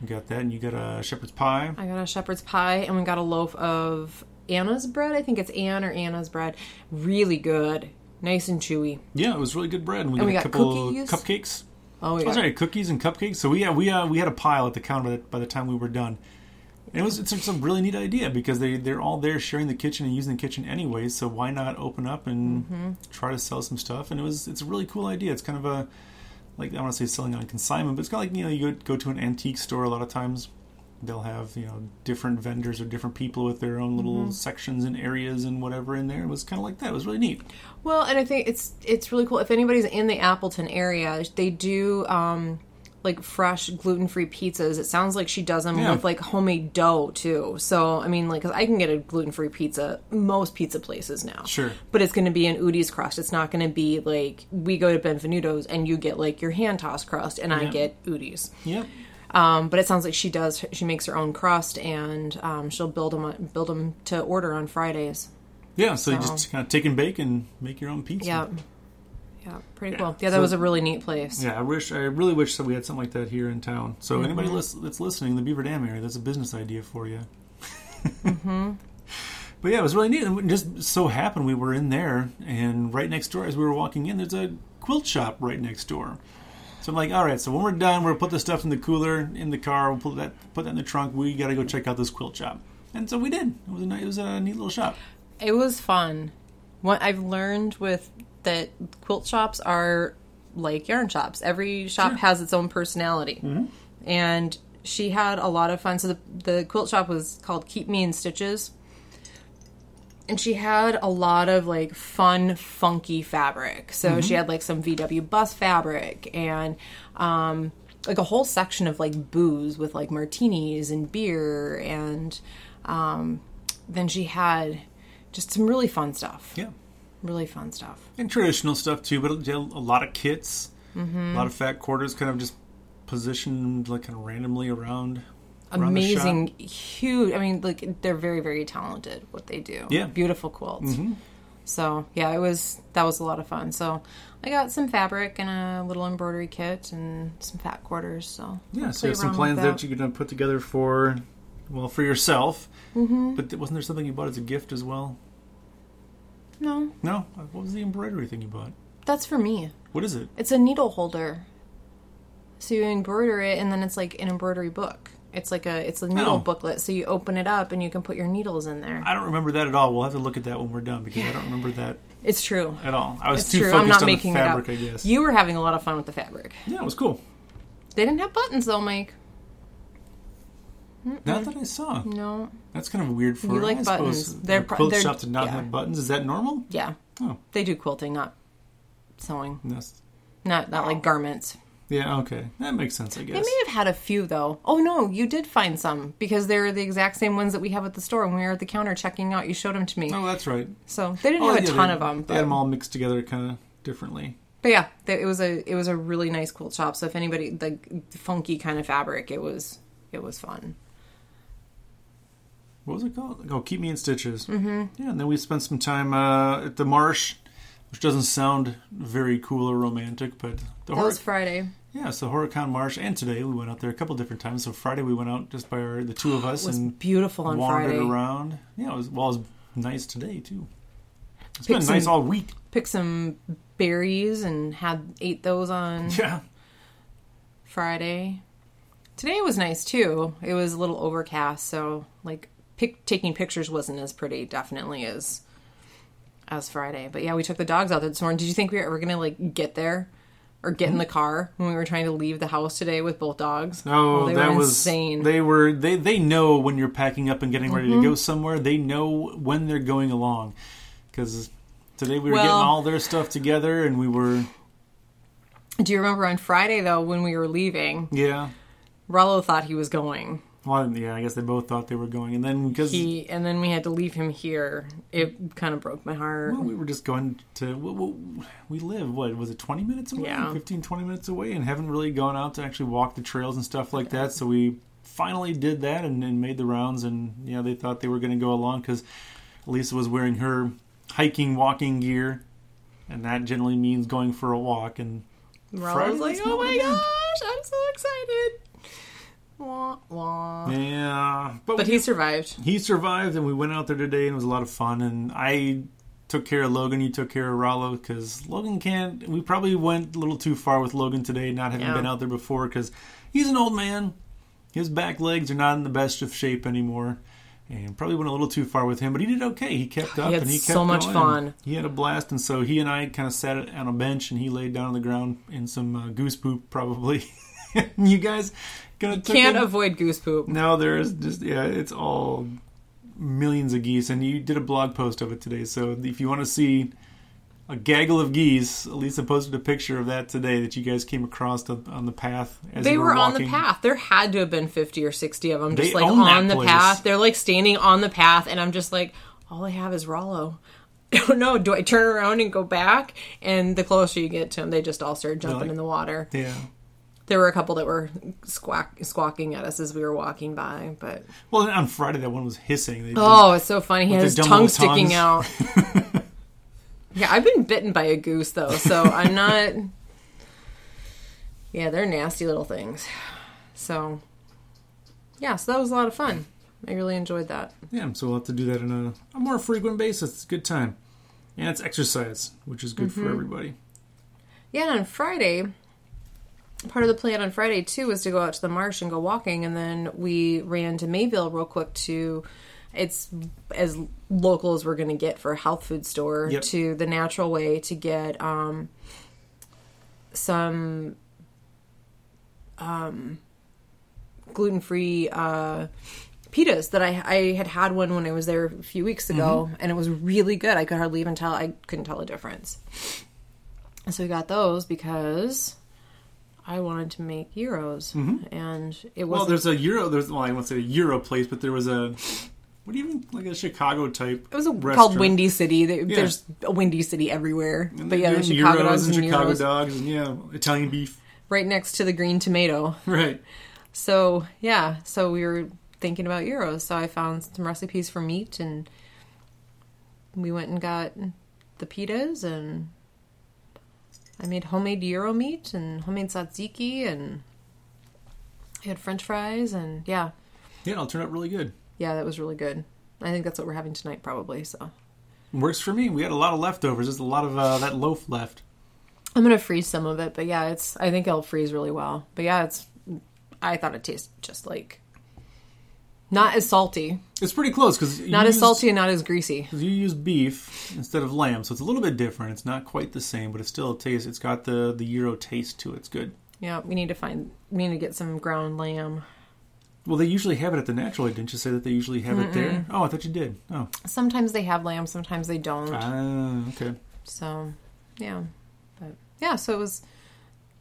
You got that, and you got a shepherd's pie. I got a shepherd's pie, and we got a loaf of Anna's bread. I think it's Anne or Anna's bread. Really good, nice and chewy. Yeah, it was really good bread. And we And got we a couple cookies. cupcakes. Oh, we Oh, sorry, cookies and cupcakes. So we yeah we uh, we had a pile at the counter by the, time we were done. And it was it's a really neat idea because they they're all there sharing the kitchen and using the kitchen anyway. So why not open up and Mm-hmm. try to sell some stuff? And it was it's a really cool idea. It's kind of a like I want to say selling on consignment, but it's kind of like you know you go, go to an antique store a lot of times. They'll have you know different vendors or different people with their own little Mm-hmm. sections and areas and whatever in there. It was kind of like that. It was really neat. Well, and I think it's it's really cool. If anybody's in the Appleton area, they do um, like fresh gluten free pizzas. It sounds like she does them Yeah. with like homemade dough too. So I mean, like, 'cause I can get a gluten free pizza most pizza places now. Sure. but it's going to be an Udi's crust. It's not going to be like we go to Benvenuto's and you get like your hand tossed crust, and I get Udi's. Yeah. Um, but it sounds like she does. She makes her own crust, and um, she'll build them build them to order on Fridays. Yeah. So, you just kind of take and bake and make your own pizza. Yeah. Yeah, pretty Yeah. cool. Yeah, that So- was a really neat place. Yeah, I wish I really wish that we had something like that here in town. So Mm-hmm. anybody that's listening, the Beaver Dam area, that's a business idea for you. mm-hmm. But yeah, it was really neat. And just so happened we were in there, and right next door, as we were walking in, there's a quilt shop right next door. So I'm like, all right. So when we're done, we'll put the stuff in the cooler in the car. We'll put that put that in the trunk. We got to go check out this quilt shop. And so we did. It was a it was a neat little shop. It was fun. What I've learned with that quilt shops are like yarn shops. Every shop Sure. has its own personality. And she had a lot of fun. So the, the quilt shop was called Keep Me in Stitches. And she had a lot of like fun, funky fabric. So she had like some VW bus fabric and um, like a whole section of like booze with like martinis and beer and um, then she had just some really fun stuff. Yeah. Really fun stuff. And traditional stuff too, but a lot of kits, Mm-hmm. a lot of fat quarters, kind of just positioned like kind of randomly around. around. Amazing, huge. I mean, like they're very, very talented. What they do, Yeah. Mm-hmm. beautiful quilts. So yeah, it was that was a lot of fun. So I got some fabric and a little embroidery kit and some fat quarters. So Yeah, so you have some plans with that you're to put together for, well, for yourself. Mm-hmm. But wasn't there something you bought as a gift as well? No, No? What was the embroidery thing you bought? that's for me. What is it? It's a needle holder. So you embroider it, and then it's like an embroidery book. It's like a it's a needle Oh. booklet. So you open it up, and you can put your needles in there. I don't remember that at all. We'll have to look at that when we're done because I don't remember that It's true. at all. I was It's too true. focused I'm not on making the it fabric, up. I guess. You were having a lot of fun with the fabric. yeah, it was cool. They didn't have buttons though, Mike. Not that I saw. No. That's kind of weird for You like I suppose. They're a pro- quilt they're- shop to not yeah. have buttons. Is that normal? Yeah. Oh, They do quilting, not sewing. that's, Not not like garments. yeah, okay, that makes sense. I guess. They may have had a few though. Oh no, you did find some because they're the exact same ones that we have at the store when we were at the counter checking out. You showed them to me. Oh, that's right. So they didn't Oh, have a ton they, of them. They had them all mixed together, kind of differently. but yeah, they, it was a it was a really nice quilt shop. So if anybody like funky kind of fabric, it was it was fun. What was it called? Oh, Keep Me in Stitches. Mm-hmm. Yeah, and then we spent some time uh, at the marsh, which doesn't sound very cool or romantic, but the That Hor- was Friday. yeah, so Horicon Marsh, and today we went out there a couple different times. So Friday we went out just by our, the two of us and beautiful on wandered Friday. around. Yeah, it was well, it was nice today too. It's Pick been some- nice all week. Picked some berries and had ate those on Yeah, Friday. Today was nice too. It was a little overcast, so like pic- taking pictures wasn't as pretty, definitely as as Friday. But yeah, we took the dogs out there this morning. Did you think we were ever gonna like get there or get in the car when we were trying to leave the house today with both dogs? No, they that were was insane. They were they they know when you're packing up and getting ready Mm-hmm. to go somewhere. They know when they're going along because today we were Well- getting all their stuff together and we were Do you remember on Friday though when we were leaving, yeah. Rollo thought he was going. Well, yeah, I guess they both thought they were going, and then because He and then we had to leave him here. It kind of broke my heart. well, we were just going to we, we- live what was it 20 minutes away Yeah. 15 20 minutes away and haven't really gone out to actually walk the trails and stuff like that so we finally did that and, and made the rounds and yeah they thought they were going to go along because lisa was wearing her hiking walking gear and that generally means going for a walk and Friday, like, "Oh my what I meant." gosh, I'm so excited!" Wah, wah. yeah but, But we- he survived. he survived and we went out there today and it was a lot of fun and i took care of logan you took care of rollo because logan can't we probably went a little too far with logan today not having Yeah. been out there before because he's an old man his back legs are not in the best of shape anymore and probably went a little too far with him but he did okay he kept up had and he kept so much going, fun. he had a blast and so he and i kind of sat on a bench and he laid down on the ground in some uh, goose poop probably you guys gonna Can't avoid goose poop. no, there is just yeah, it's all millions of geese, and you did a blog post of it today. So if you want to see a gaggle of geese, Lisa posted a picture of that today that you guys came across on, on the path. As They you were on the path. There had to have been 50 or 60 of them just They like on the place. path. They're like standing on the path, and I'm just like, all I have is Rollo. I don't know. Do I turn around and go back? And the closer you get to them, they just all start jumping like- in the water. Yeah. There were a couple that were squawk, squawking at us as we were walking by, but Well, on Friday that one was hissing. They oh, it's so funny. He had his tongue sticking out. yeah, I've been bitten by a goose though, so I'm not. Yeah, they're nasty little things. So, yeah, so that was a lot of fun. I really enjoyed that. yeah, so we'll have to do that on a, a more frequent basis. It's a good time, and it's exercise, which is good Mm-hmm. for everybody. Yeah, and on Friday, part of the plan on Friday too was to go out to the marsh and go walking, and then we ran to Mayville real quick to. It's as local as we're going to get for a health food store Yep. to the natural way to get um, some um, gluten free uh, pitas that I, I had had one when I was there a few weeks ago, and it was really good. I could hardly even tell. I couldn't tell a difference. And so we got those because I wanted to make gyros, mm-hmm. and it was Well, there's a gyro. There's well, I won't say a gyro place, but there was a what do you mean like a Chicago type? it was a, called Windy City. There- There's a Windy City everywhere, And but yeah, there's Chicago gyros dogs and and Chicago gyros dogs and yeah, Italian beef. right next to the green tomato. Right. So yeah, so we were thinking about gyros. So I found some recipes for meat, and we went and got the pitas, and I made homemade gyro meat and homemade tzatziki, and I had French fries, and yeah, Yeah, it'll turn out really good. yeah, that was really good. I think that's what we're having tonight, probably. So Works for me. We had a lot of leftovers. There's a lot of uh, that loaf left. I'm gonna freeze some of it, but yeah, it's. I think it'll freeze really well. But yeah, it's. I thought it tasted just like. Not as salty, It's pretty close because not as salty, and not as greasy. Because you use beef instead of lamb, so it's a little bit different. It's not quite the same, but it still tastes. It's got the the gyro taste to it. It's good. Yeah, we need to find. We need to get some ground lamb. Well, they usually have it at the natural. Didn't you say that they usually have it there? Oh, I thought you did. Oh, Sometimes they have lamb, sometimes they don't. ah, okay. So, yeah, but yeah, so it was.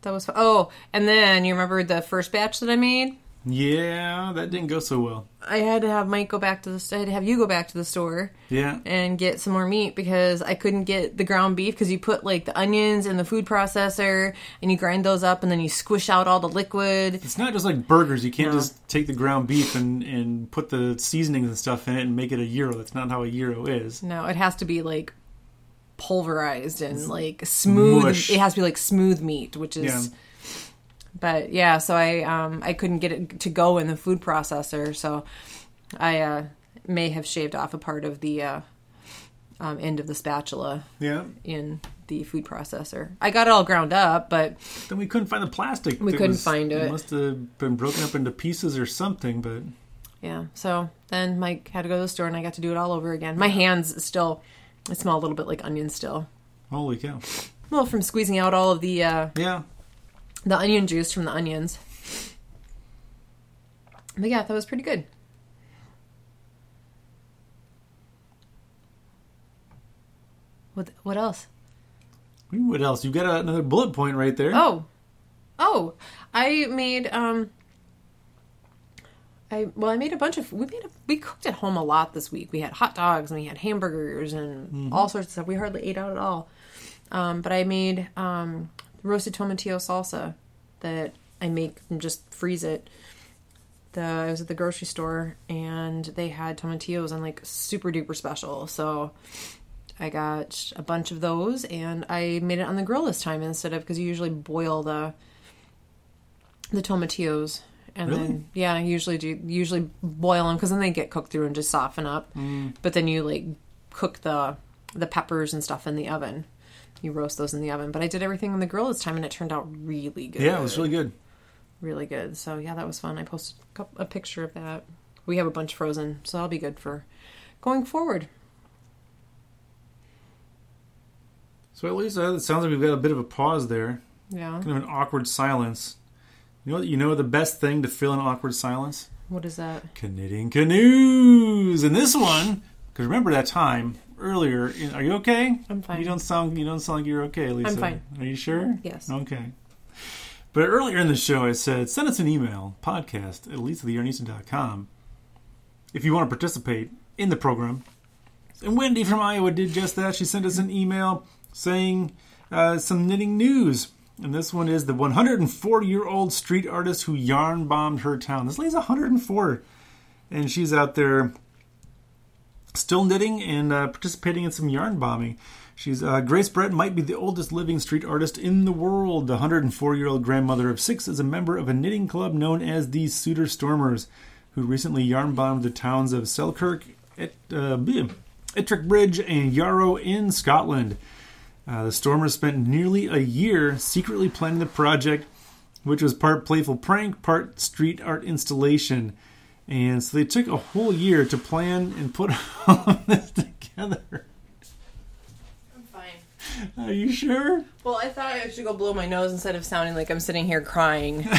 That was. Oh, and then you remember the first batch that I made? Yeah, that didn't go so well. I had to have Mike go back to the. I had to have you go back to the store Yeah, and get some more meat because I couldn't get the ground beef because you put like the onions in the food processor and you grind those up and then you squish out all the liquid. it's not just like burgers. You can't No. just take the ground beef and and put the seasonings and stuff in it and make it a gyro. That's not how a gyro is. No, it has to be like pulverized and like smooth. Mush. It has to be like smooth meat, which is. Yeah. But yeah, so I um I couldn't get it to go in the food processor, so I uh, may have shaved off a part of the uh, um, end of the spatula Yeah. in the food processor. I got it all ground up, but Then we couldn't find the plastic. We couldn't find it. It must have been broken up into pieces or something. But yeah. So then Mike had to go to the store, and I got to do it all over again. My hands still, smell a little bit like onion still. holy cow! Well, from squeezing out all of the uh, Yeah, the onion juice from the onions. But yeah, that was pretty good. What what else? What else? You got another bullet point right there. Oh. Oh, I made um I well, I made a bunch of we made a, we cooked at home a lot this week. We had hot dogs and we had hamburgers and all sorts of stuff. We hardly ate out at all. Um, but I made um, roasted tomatillo salsa that I make and just freeze it. The I was at the grocery store and they had tomatillos on like super duper special. So I got a bunch of those and I made it on the grill this time instead of because you usually boil the the tomatillos and Really? then yeah, I usually do usually boil them because then they get cooked through and just soften up. Mm. But then you like cook the the peppers and stuff in the oven. You roast those in the oven. But I did everything on the grill this time and it turned out really good. yeah, it was really good. really good. So yeah, that was fun. I posted a, coup- a picture of that. We have a bunch frozen, so that'll be good for going forward. So at least uh, it sounds like we've got a bit of a pause there, Yeah. kind of an awkward silence. You know, you know the best thing to fill an awkward silence? What is that? Knitting canoes. And this one, because remember that time earlier. Are you okay? I'm fine. You don't sound. You don't sound like you're okay, Lisa. I'm fine. Are you sure? Yes. Okay. But earlier in the show, I said send us an email podcast at elisatheyarnista.com if you want to participate in the program. And Wendy from Iowa did just that. She sent us an email saying uh, some knitting news. And this one is the 104 year old street artist who yarn bombed her town. This lady's 104. And she's out there still knitting and uh, participating in some yarn bombing. She's uh, Grace Brett might be the oldest living street artist in the world. The 104 year old grandmother of six is a member of a knitting club known as the Souter Stormers, who recently yarn bombed the towns of Selkirk, uh, Ettrick Bridge, and Yarrow in Scotland. Uh, the Stormers spent nearly a year secretly planning the project, which was part playful prank, part street art installation. And so they took a whole year to plan and put all of this together. I'm fine. Are you sure? Well, I thought I should go blow my nose instead of sounding like I'm sitting here crying.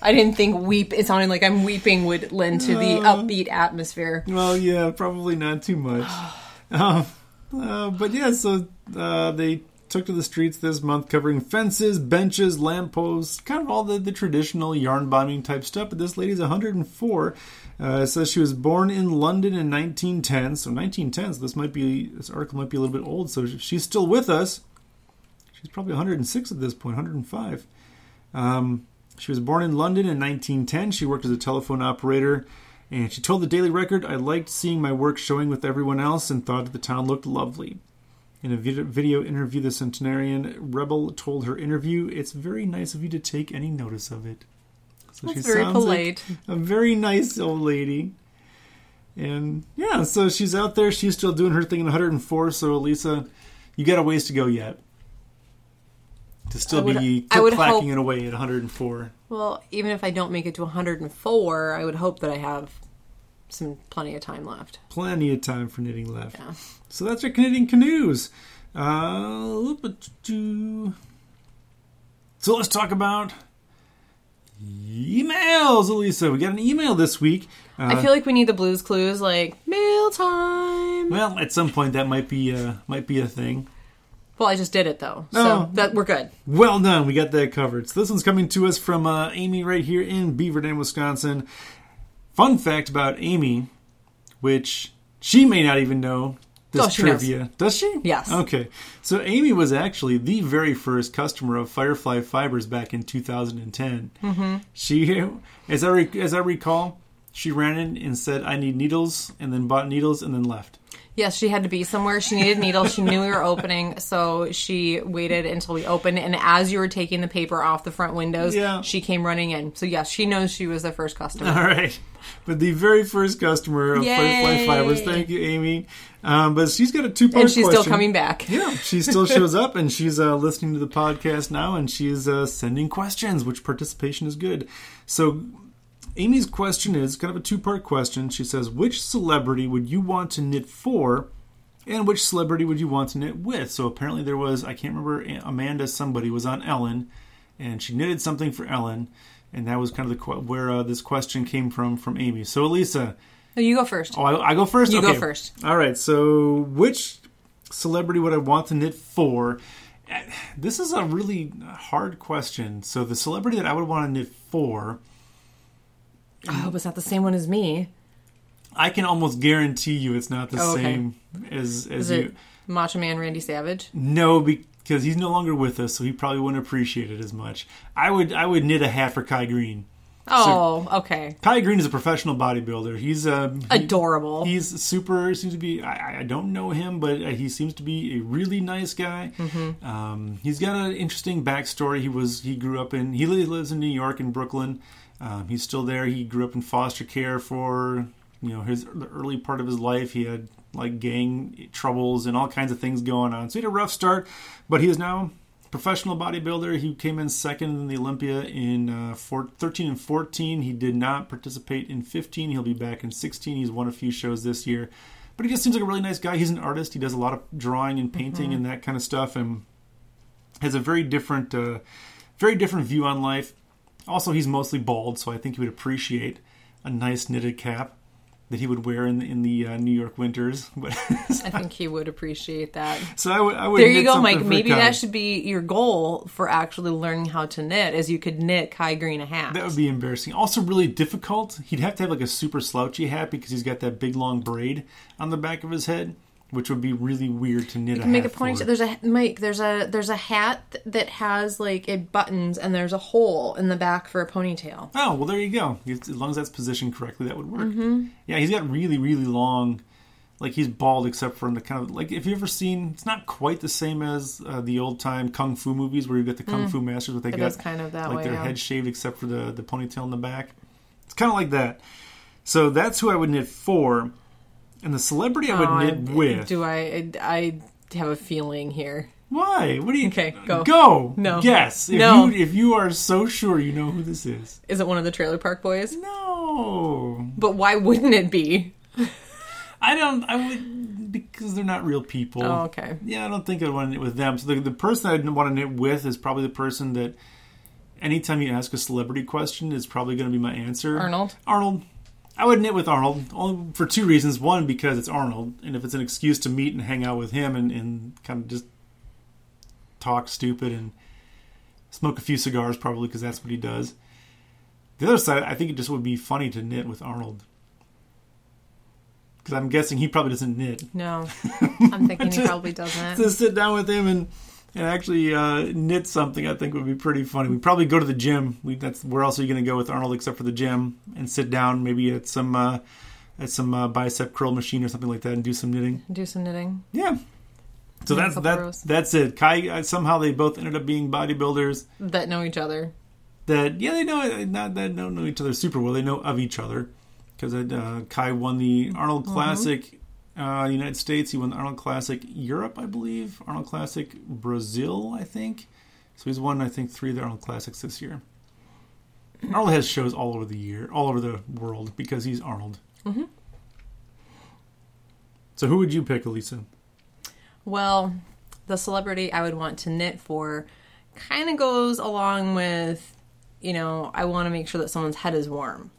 I didn't think weep. It sounding like I'm weeping would lend to the upbeat atmosphere. Well, yeah, probably not too much. um, uh, but yeah, so uh, they took to the streets this month covering fences, benches, lampposts, kind of all the, the traditional yarn bombing type stuff. But this lady's 104. Uh, says she was born in London in 1910. So 1910, so this might be, this article might be a little bit old. So she's still with us. She's probably 106 at this point, 105. Um, she was born in London in 1910. She worked as a telephone operator. And she told the Daily Record, I liked seeing my work showing with everyone else and thought the town looked lovely. In a video interview, the centenarian Rebel told her interview, It's very nice of you to take any notice of it. So That's very polite. Like a very nice old lady. And yeah, so she's out there. She's still doing her thing in 104. So, Elisa, you got a ways to go yet to still would, be click clacking it away at 104. Well, even if I don't make it to 104, I would hope that I have some plenty of time left. Plenty of time for knitting left. Yeah. So that's our knitting canoes. Uh, so let's talk about emails, Elisa. We got an email this week. Uh, I feel like we need the Blues Clues, like mail time. Well, at some point that might be uh, might be a thing. Well, I just did it though, so oh, that we're good. Well done. We got that covered. So this one's coming to us from uh, Amy right here in Beaver Dam, Wisconsin. Fun fact about Amy, which she may not even know this oh, trivia. Knows. Does she? Yes. Okay. So Amy was actually the very first customer of Firefly Fibers back in 2010. Mm-hmm. She, as I re- as I recall, she ran in and said, "I need needles," and then bought needles and then left. Yes, she had to be somewhere. She needed needles. She knew we were opening, so she waited until we opened. And as you were taking the paper off the front windows, yeah. she came running in. So yes, she knows she was the first customer. All right, but the very first customer of Firefly Fibers. Thank you, Amy. Um, but she's got a two part. And she's question. still coming back. Yeah, she still shows up, and she's uh, listening to the podcast now, and she's uh, sending questions, which participation is good. So Amy's question is kind of a two part question. She says, Which celebrity would you want to knit for? And which celebrity would you want to knit with? So apparently there was, I can't remember, Amanda somebody was on Ellen, and she knitted something for Ellen, and that was kind of the where uh, this question came from from Amy. So Elisa, no, you go first. Oh, I, I go first. You okay. go first. All right. So which celebrity would I want to knit for? This is a really hard question. So the celebrity that I would want to knit for I hope it's not the same one as me. I can almost guarantee you it's not the oh, okay. same as as Is you. It Macho Man Randy Savage? No, because he's no longer with us, so he probably wouldn't appreciate it as much. I would I would knit a hat for Kai Greene. Oh, so, okay. Kai Greene is a professional bodybuilder. He's uh, he, adorable. He's super. Seems to be. I, I don't know him, but uh, he seems to be a really nice guy. Mm-hmm. Um, he's got an interesting backstory. He was. He grew up in. He lives in New York in Brooklyn. Um, he's still there. He grew up in foster care for you know his the early part of his life. He had like gang troubles and all kinds of things going on. So he had a rough start, but he is now a professional bodybuilder. He came in second in the Olympia in uh, four, 13 and 14. He did not participate in 15. He'll be back in 16. He's won a few shows this year. But he just seems like a really nice guy. He's an artist. He does a lot of drawing and painting mm-hmm. and that kind of stuff, and has a very different, uh, very different view on life. Also, he's mostly bald, so I think he would appreciate a nice knitted cap that he would wear in the, in the uh, New York winters. But I think he would appreciate that. So I would. I would there you go, Mike. Maybe Kai. that should be your goal for actually learning how to knit, as you could knit Kai Greene a hat. That would be embarrassing. Also, really difficult. He'd have to have like a super slouchy hat because he's got that big long braid on the back of his head which would be really weird to knit. You can make a point. There's a Mike. There's a there's a hat that has like it buttons and there's a hole in the back for a ponytail. Oh well, there you go. As long as that's positioned correctly, that would work. Mm-hmm. Yeah, he's got really really long. Like he's bald, except for in the kind of like if you ever seen, it's not quite the same as uh, the old time kung fu movies where you get the kung mm. fu masters, but they it got kind of that like way, their yeah. head shaved except for the the ponytail in the back. It's kind of like that. So that's who I would knit for. And the celebrity I would oh, knit I, with. Do I? I have a feeling here. Why? What do you? Okay, go. Go. No. Yes. If no. You, if you are so sure you know who this is. Is it one of the Trailer Park Boys? No. But why wouldn't it be? I don't. I would because they're not real people. Oh, okay. Yeah, I don't think I'd want to knit with them. So the, the person I'd want to knit with is probably the person that anytime you ask a celebrity question is probably going to be my answer. Arnold. Arnold. I would knit with Arnold only for two reasons. One, because it's Arnold, and if it's an excuse to meet and hang out with him and, and kind of just talk stupid and smoke a few cigars, probably because that's what he does. The other side, I think it just would be funny to knit with Arnold. Because I'm guessing he probably doesn't knit. No, I'm thinking he probably doesn't. to sit down with him and and actually uh, knit something, I think would be pretty funny. We'd probably go to the gym. We, that's where else are you going to go with Arnold except for the gym and sit down maybe at some uh, at some uh, bicep curl machine or something like that and do some knitting. Do some knitting. Yeah. So Yeah, that's that. rows. That's it. Kai uh, somehow they both ended up being bodybuilders. That know each other. That yeah they know not that don't know each other super well. They know of each other because uh, Kai won the Arnold Classic. Uh, United States. He won the Arnold Classic Europe, I believe. Arnold Classic Brazil, I think. So he's won, I think, three of the Arnold Classics this year. Arnold has shows all over the year, all over the world because he's Arnold. Mhm. So who would you pick, Elisa? Well, the celebrity I would want to knit for kind of goes along with, you know, I want to make sure that someone's head is warm.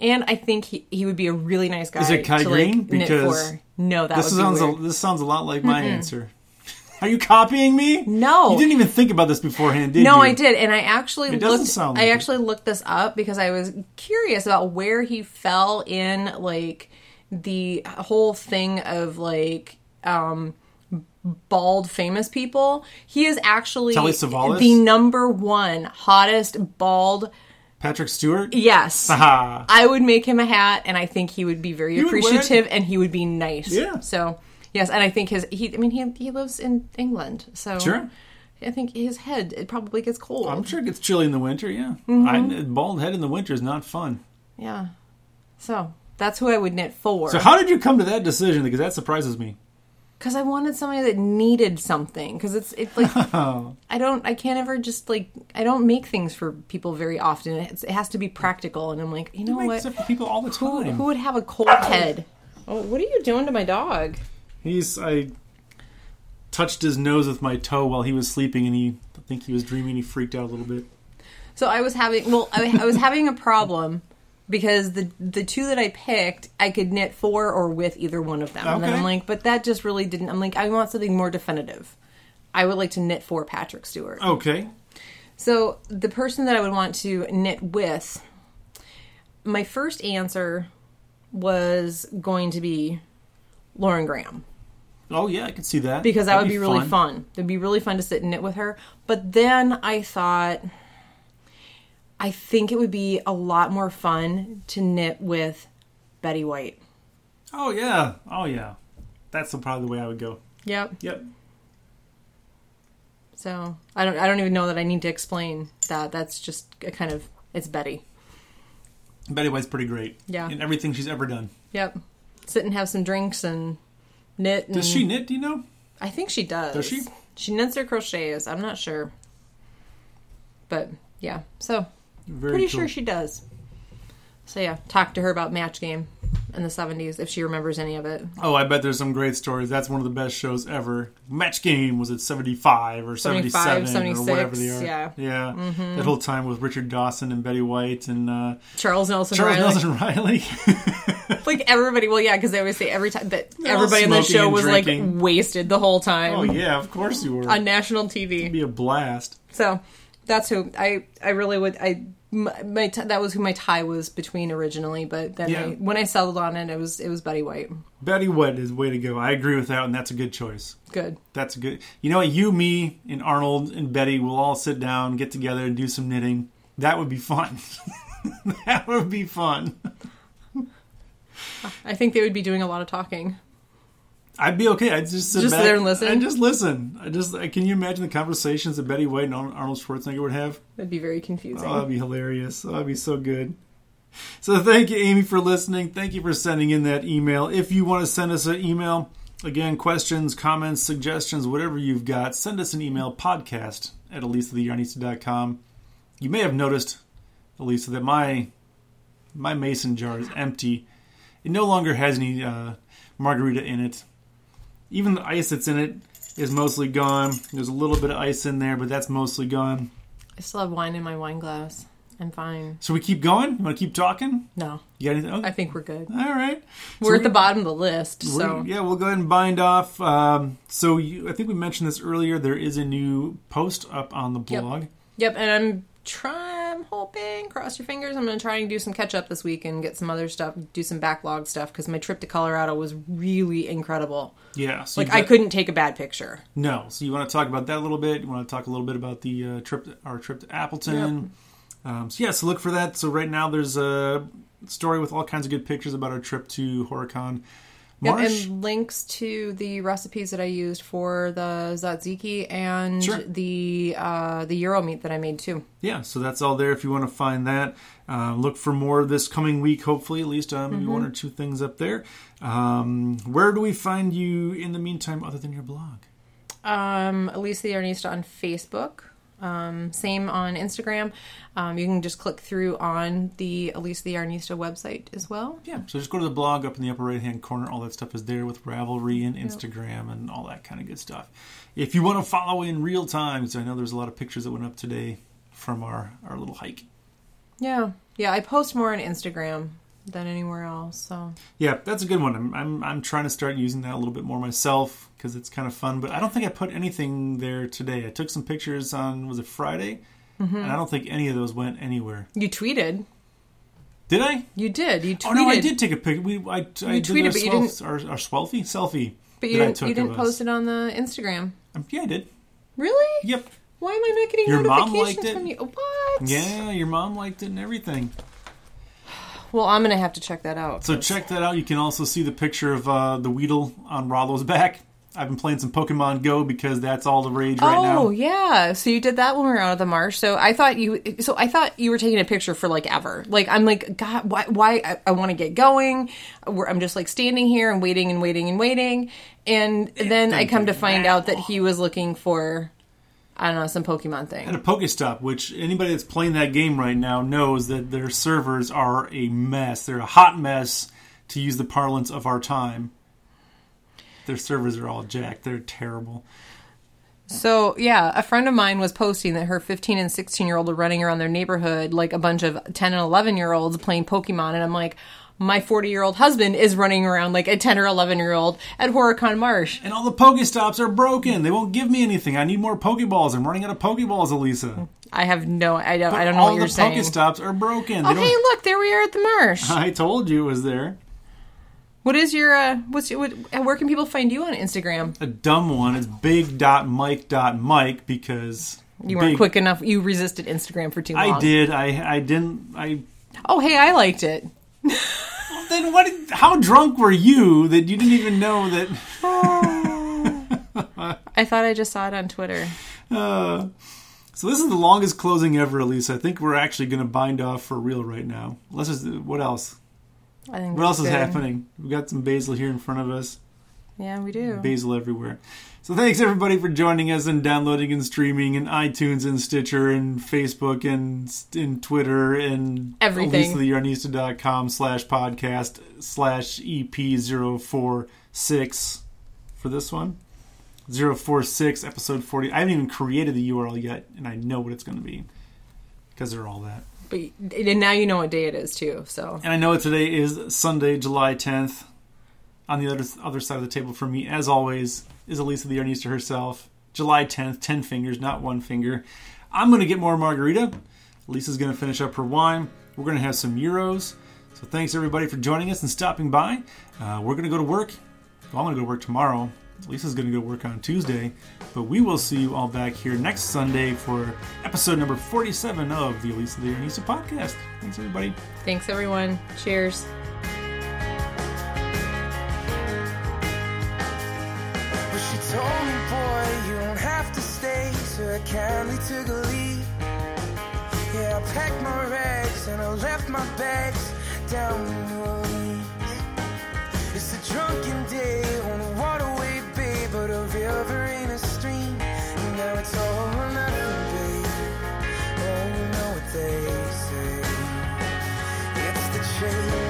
And I think he, he would be a really nice guy Is it Kai to Greene? like Because. No, that This sounds a, this sounds a lot like my answer. Are you copying me? No. You didn't even think about this beforehand, did you? No, I did, and I actually It doesn't looked. sound like I it. actually looked this up because I was curious about where he fell in like the whole thing of like um bald famous people. He is actually the number one hottest bald. Patrick Stewart? Yes. Haha. I would make him a hat, and I think he would be very would appreciative, and he would be nice. Yeah. So yes, and I think his he. I mean, he he lives in England, so Sure. I think his head it probably gets cold. I'm sure it gets chilly in the winter, yeah. Mm-hmm. I, bald head in the winter is not fun. Yeah. So that's who I would knit for. So how did you come to that decision? Because that surprises me. Because I wanted somebody that needed something. Because it's it's like oh. I don't I can't ever just like I don't make things for people very often. It's, it has to be practical, and I'm like, you know Makes what? it for people all the Who, time. who would have a cold head? Oh, what are you doing to my dog? He's I touched his nose with my toe while he was sleeping, and he I think he was dreaming. He freaked out a little bit. So I was having well, I, I was having a problem because the the two that I picked, I could knit for or with either one of them, and then Okay. I'm like, but that just really didn't. I'm like, I want something more definitive. I would like to knit for Patrick Stewart. Okay. So the person that I would want to knit with, my first answer was going to be Lauren Graham Oh yeah, I could see that because that That'd would be, really fun. It'd be really fun to sit and knit with her. But then I thought, I think it would be a lot more fun to knit with Betty White. Oh yeah. Oh yeah. That's probably the way I would go. Yep. Yep. So I don't. I don't even know that I need to explain that. That's just a kind of. It's Betty. Betty White's pretty great. Yeah. In everything she's ever done. Yep. Sit and have some drinks and knit. And, Does she knit? Do you know? I think she does. Does she? She knits or crochets. I'm not sure. But yeah, so Very pretty cool. sure she does. So yeah, talk to her about Match Game in the 70s if she remembers any of it. Oh, I bet there's some great stories. That's one of the best shows ever. Match Game was at 75 or 75, 77 or whatever they are. yeah. Yeah. That whole time with Richard Dawson and Betty White and uh, Charles Nelson Charles Reilly. Nelson Reilly. Like everybody, well, yeah, because they always say every time that They're everybody in the show was drinking. like wasted the whole time oh, yeah, of course you were. on national TV. It'd be a blast. So that's who I I really would I my, my t- that was who my tie was between originally, but then Yeah. I, when I settled on it, it was it was Betty White. Betty White is way to go. I agree with that, and that's a good choice. Good. That's a good. You know what? You, me, and Arnold and Betty will all sit down, get together, and do some knitting. That would be fun. that would be fun. I think they would be doing a lot of talking. I'd be okay. I'd just sit Just back there and listen? and just listen. I just can you imagine the conversations that Betty White and Arnold Schwarzenegger would have? That'd be very confusing. Oh, that'd be hilarious. Oh, that'd be so good. So thank you, Amy, for listening. Thank you for sending in that email. If you want to send us an email, again, questions, comments, suggestions, whatever you've got, send us an email, podcast at elisatheyarnista.com. You may have noticed, Elisa, that my my mason jar is empty. It no longer has any uh, margarita in it. Even the ice that's in it is mostly gone. There's a little bit of ice in there, but that's mostly gone. I still have wine in my wine glass. I'm fine. So we keep going. You want to keep talking? No, You got anything? Okay. I think we're good. All right. We're So at the bottom of the list, so yeah, we'll go ahead and bind off. Um, so you, I think we mentioned this earlier. There is a new post up on the blog. Yep, and I'm trying, hoping, cross your fingers, I'm going to try and do some catch up this week and get some other stuff, do some backlog stuff because my trip to Colorado was really incredible. Yeah. So Like, you've I couldn't take a bad picture. No. So you want to talk about that a little bit? You want to talk a little bit about the uh, trip, our trip to Appleton? Um, so yeah, so look for that. So right now there's a story with all kinds of good pictures about our trip to Horicon Yep, and links to the recipes that I used for the tzatziki and Sure. the uh, the gyro meat that I made too. yeah, so that's all there if you want to find that. Uh, look for more this coming week, hopefully, at least uh, maybe one or two things up there. Um, where do we find you in the meantime, other than your blog? Um, Elisa the Yarnista on Facebook. Um, same on Instagram. Um, you can just click through on the Elisa the Yarnista website as well. Yeah, so just go to the blog up in the upper right hand corner. All that stuff is there with Ravelry and Instagram and all that kind of good stuff. If you want to follow in real time, because I know there's a lot of pictures that went up today from our, our little hike. Yeah, yeah. I post more on Instagram than anywhere else. So Yeah, that's a good one. I'm, I'm, I'm trying to start using that a little bit more myself because it's kind of fun. But I don't think I put anything there today. I took some pictures on, was it Friday? And I don't think any of those went anywhere. you tweeted. Did I? You did. You tweeted. Oh, no, I did take a picture. We, I, I did tweeted, our, but you swelf- our, our swelfie? Selfie. But you that I didn't. took You didn't us. post it on the Instagram. Um, yeah, I did. Really? Yep. Why am I not getting Your mom notifications liked it? from you? What? Yeah, your mom liked it and everything. Well, I'm gonna have to check that out. So check that out. You can also see the picture of uh, the Weedle on Rollo's back. I've been playing some Pokemon Go because that's all the rage right now. oh yeah, so you did that when we were out of the marsh. So I thought you, so I thought you were taking a picture for like ever. Like I'm like, God, why? Why? I, I want to get going. I'm just like standing here and waiting and waiting and waiting, and then I come to find out that he was looking for, I don't know, some Pokemon thing. And a Pokestop, which anybody that's playing that game right now knows that their servers are a mess. They're a hot mess, to use the parlance of our time. Their servers are all jacked. They're terrible. So yeah, a friend of mine was posting that her 15 and 16 year old are running around their neighborhood like a bunch of 10 and 11 year olds playing Pokemon, and I'm like, my 40 year old husband is running around like a 10 or 11 year old at Horicon Marsh. And all the Pokestops are broken. They won't give me anything. I need more Pokeballs. I'm running out of Pokeballs, Elisa. I have no, I don't, I don't know what you're saying. All the. Pokestops are broken. Oh They hey, look, there we are at the marsh. I told you it was there. What is your, uh, what's your, what, where can people find you on Instagram? A dumb one is big.mike.mike because You weren't big- quick enough. You resisted Instagram for too long. I did. I I didn't. I Oh hey, I liked it. then what? How drunk were you that you didn't even know that? I thought I just saw it on Twitter. Uh, so this is the longest closing ever, Elise. I think we're actually going to bind off for real right now. Let's just. What else? I think What else that's is happening? We've got some basil here in front of us. Yeah, we do. Basil everywhere. So thanks everybody for joining us and downloading and streaming and iTunes and Stitcher and Facebook and and Twitter and Everything. ElisaTheYarnista.com slash podcast slash EP 046 for this one. 046 episode 40. I haven't even created the URL yet and I know what it's going to be because they're all that. But and now you know what day it is too. So And I know today is Sunday, July 10th. On the other other side of the table for me, as always, is Elisa the Yarnista herself. July 10th, 10 fingers, not one finger. I'm going to get more margarita. Lisa's going to finish up her wine. We're going to have some gyros. So thanks everybody for joining us and stopping by. Uh, we're going to go to work. Well, I'm going to go to work tomorrow. Lisa's going to go work on Tuesday. But we will see you all back here next Sunday for episode number 47 of the Elisa the Yarnista podcast. Thanks everybody. thanks everyone. Cheers. Told me, boy, you don't have to stay. So I kindly took a leave. Yeah, I packed my rags and I left my bags down in New Orleans. It's a drunken day on a waterway, babe, but a river ain't a stream. And now it's all or nothing, babe. Oh, you know what they say. It's the chase